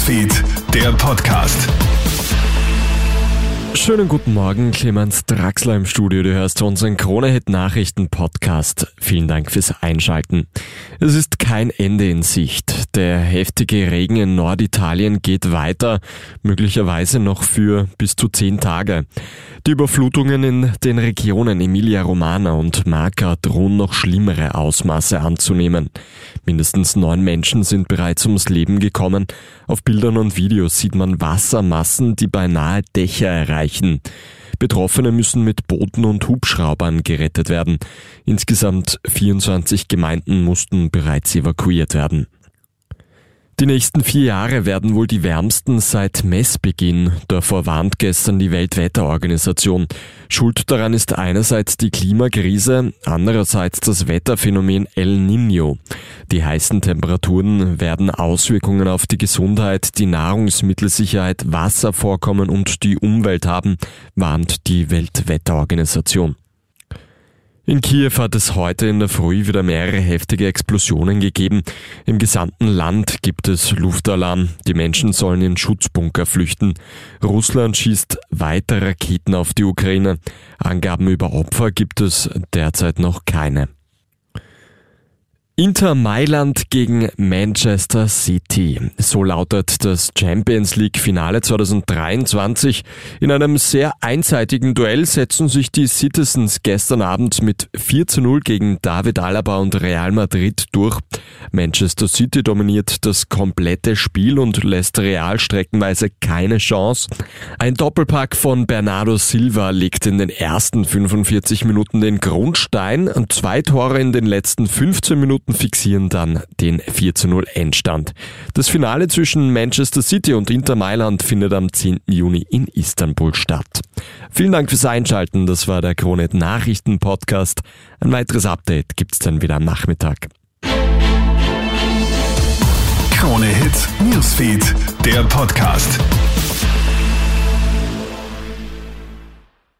Newsfeed, der Podcast. Schönen guten Morgen, Clemens Draxler im Studio. Du hörst unseren Krone-Hit-Nachrichten-Podcast. Vielen Dank fürs Einschalten. Es ist kein Ende in Sicht. Der heftige Regen in Norditalien geht weiter, möglicherweise noch für bis zu zehn Tage. Die Überflutungen in den Regionen Emilia-Romana und Marca drohen noch schlimmere Ausmaße anzunehmen. Mindestens neun Menschen sind bereits ums Leben gekommen. Auf Bildern und Videos sieht man Wassermassen, die beinahe Dächer erreichen. Betroffene müssen mit Booten und Hubschraubern gerettet werden. Insgesamt 24 Gemeinden mussten bereits evakuiert werden. Die nächsten vier Jahre werden wohl die wärmsten seit Messbeginn. Davor warnt gestern die Weltwetterorganisation. Schuld daran ist einerseits die Klimakrise, andererseits das Wetterphänomen El Niño. Die heißen Temperaturen werden Auswirkungen auf die Gesundheit, die Nahrungsmittelsicherheit, Wasservorkommen und die Umwelt haben, warnt die Weltwetterorganisation. In Kiew hat es heute in der Früh wieder mehrere heftige Explosionen gegeben. Im gesamten Land gibt es Luftalarm. Die Menschen sollen in Schutzbunker flüchten. Russland schießt weiter Raketen auf die Ukraine. Angaben über Opfer gibt es derzeit noch keine. Inter Mailand gegen Manchester City. So lautet das Champions League Finale 2023. In einem sehr einseitigen Duell setzen sich die Citizens gestern Abend mit 4 zu 0 gegen David Alaba und Real Madrid durch. Manchester City dominiert das komplette Spiel und lässt Real streckenweise keine Chance. Ein Doppelpack von Bernardo Silva legt in den ersten 45 Minuten den Grundstein und zwei Tore in den letzten 15 Minuten Minuten fixieren dann den 4 zu 0 Endstand. Das Finale zwischen Manchester City und Inter Mailand findet am 10. Juni in Istanbul statt. Vielen Dank fürs Einschalten. Das war der Kronet Nachrichten Podcast. Ein weiteres Update gibt's dann wieder am Nachmittag. Krone Hits, Newsfeed, der Podcast.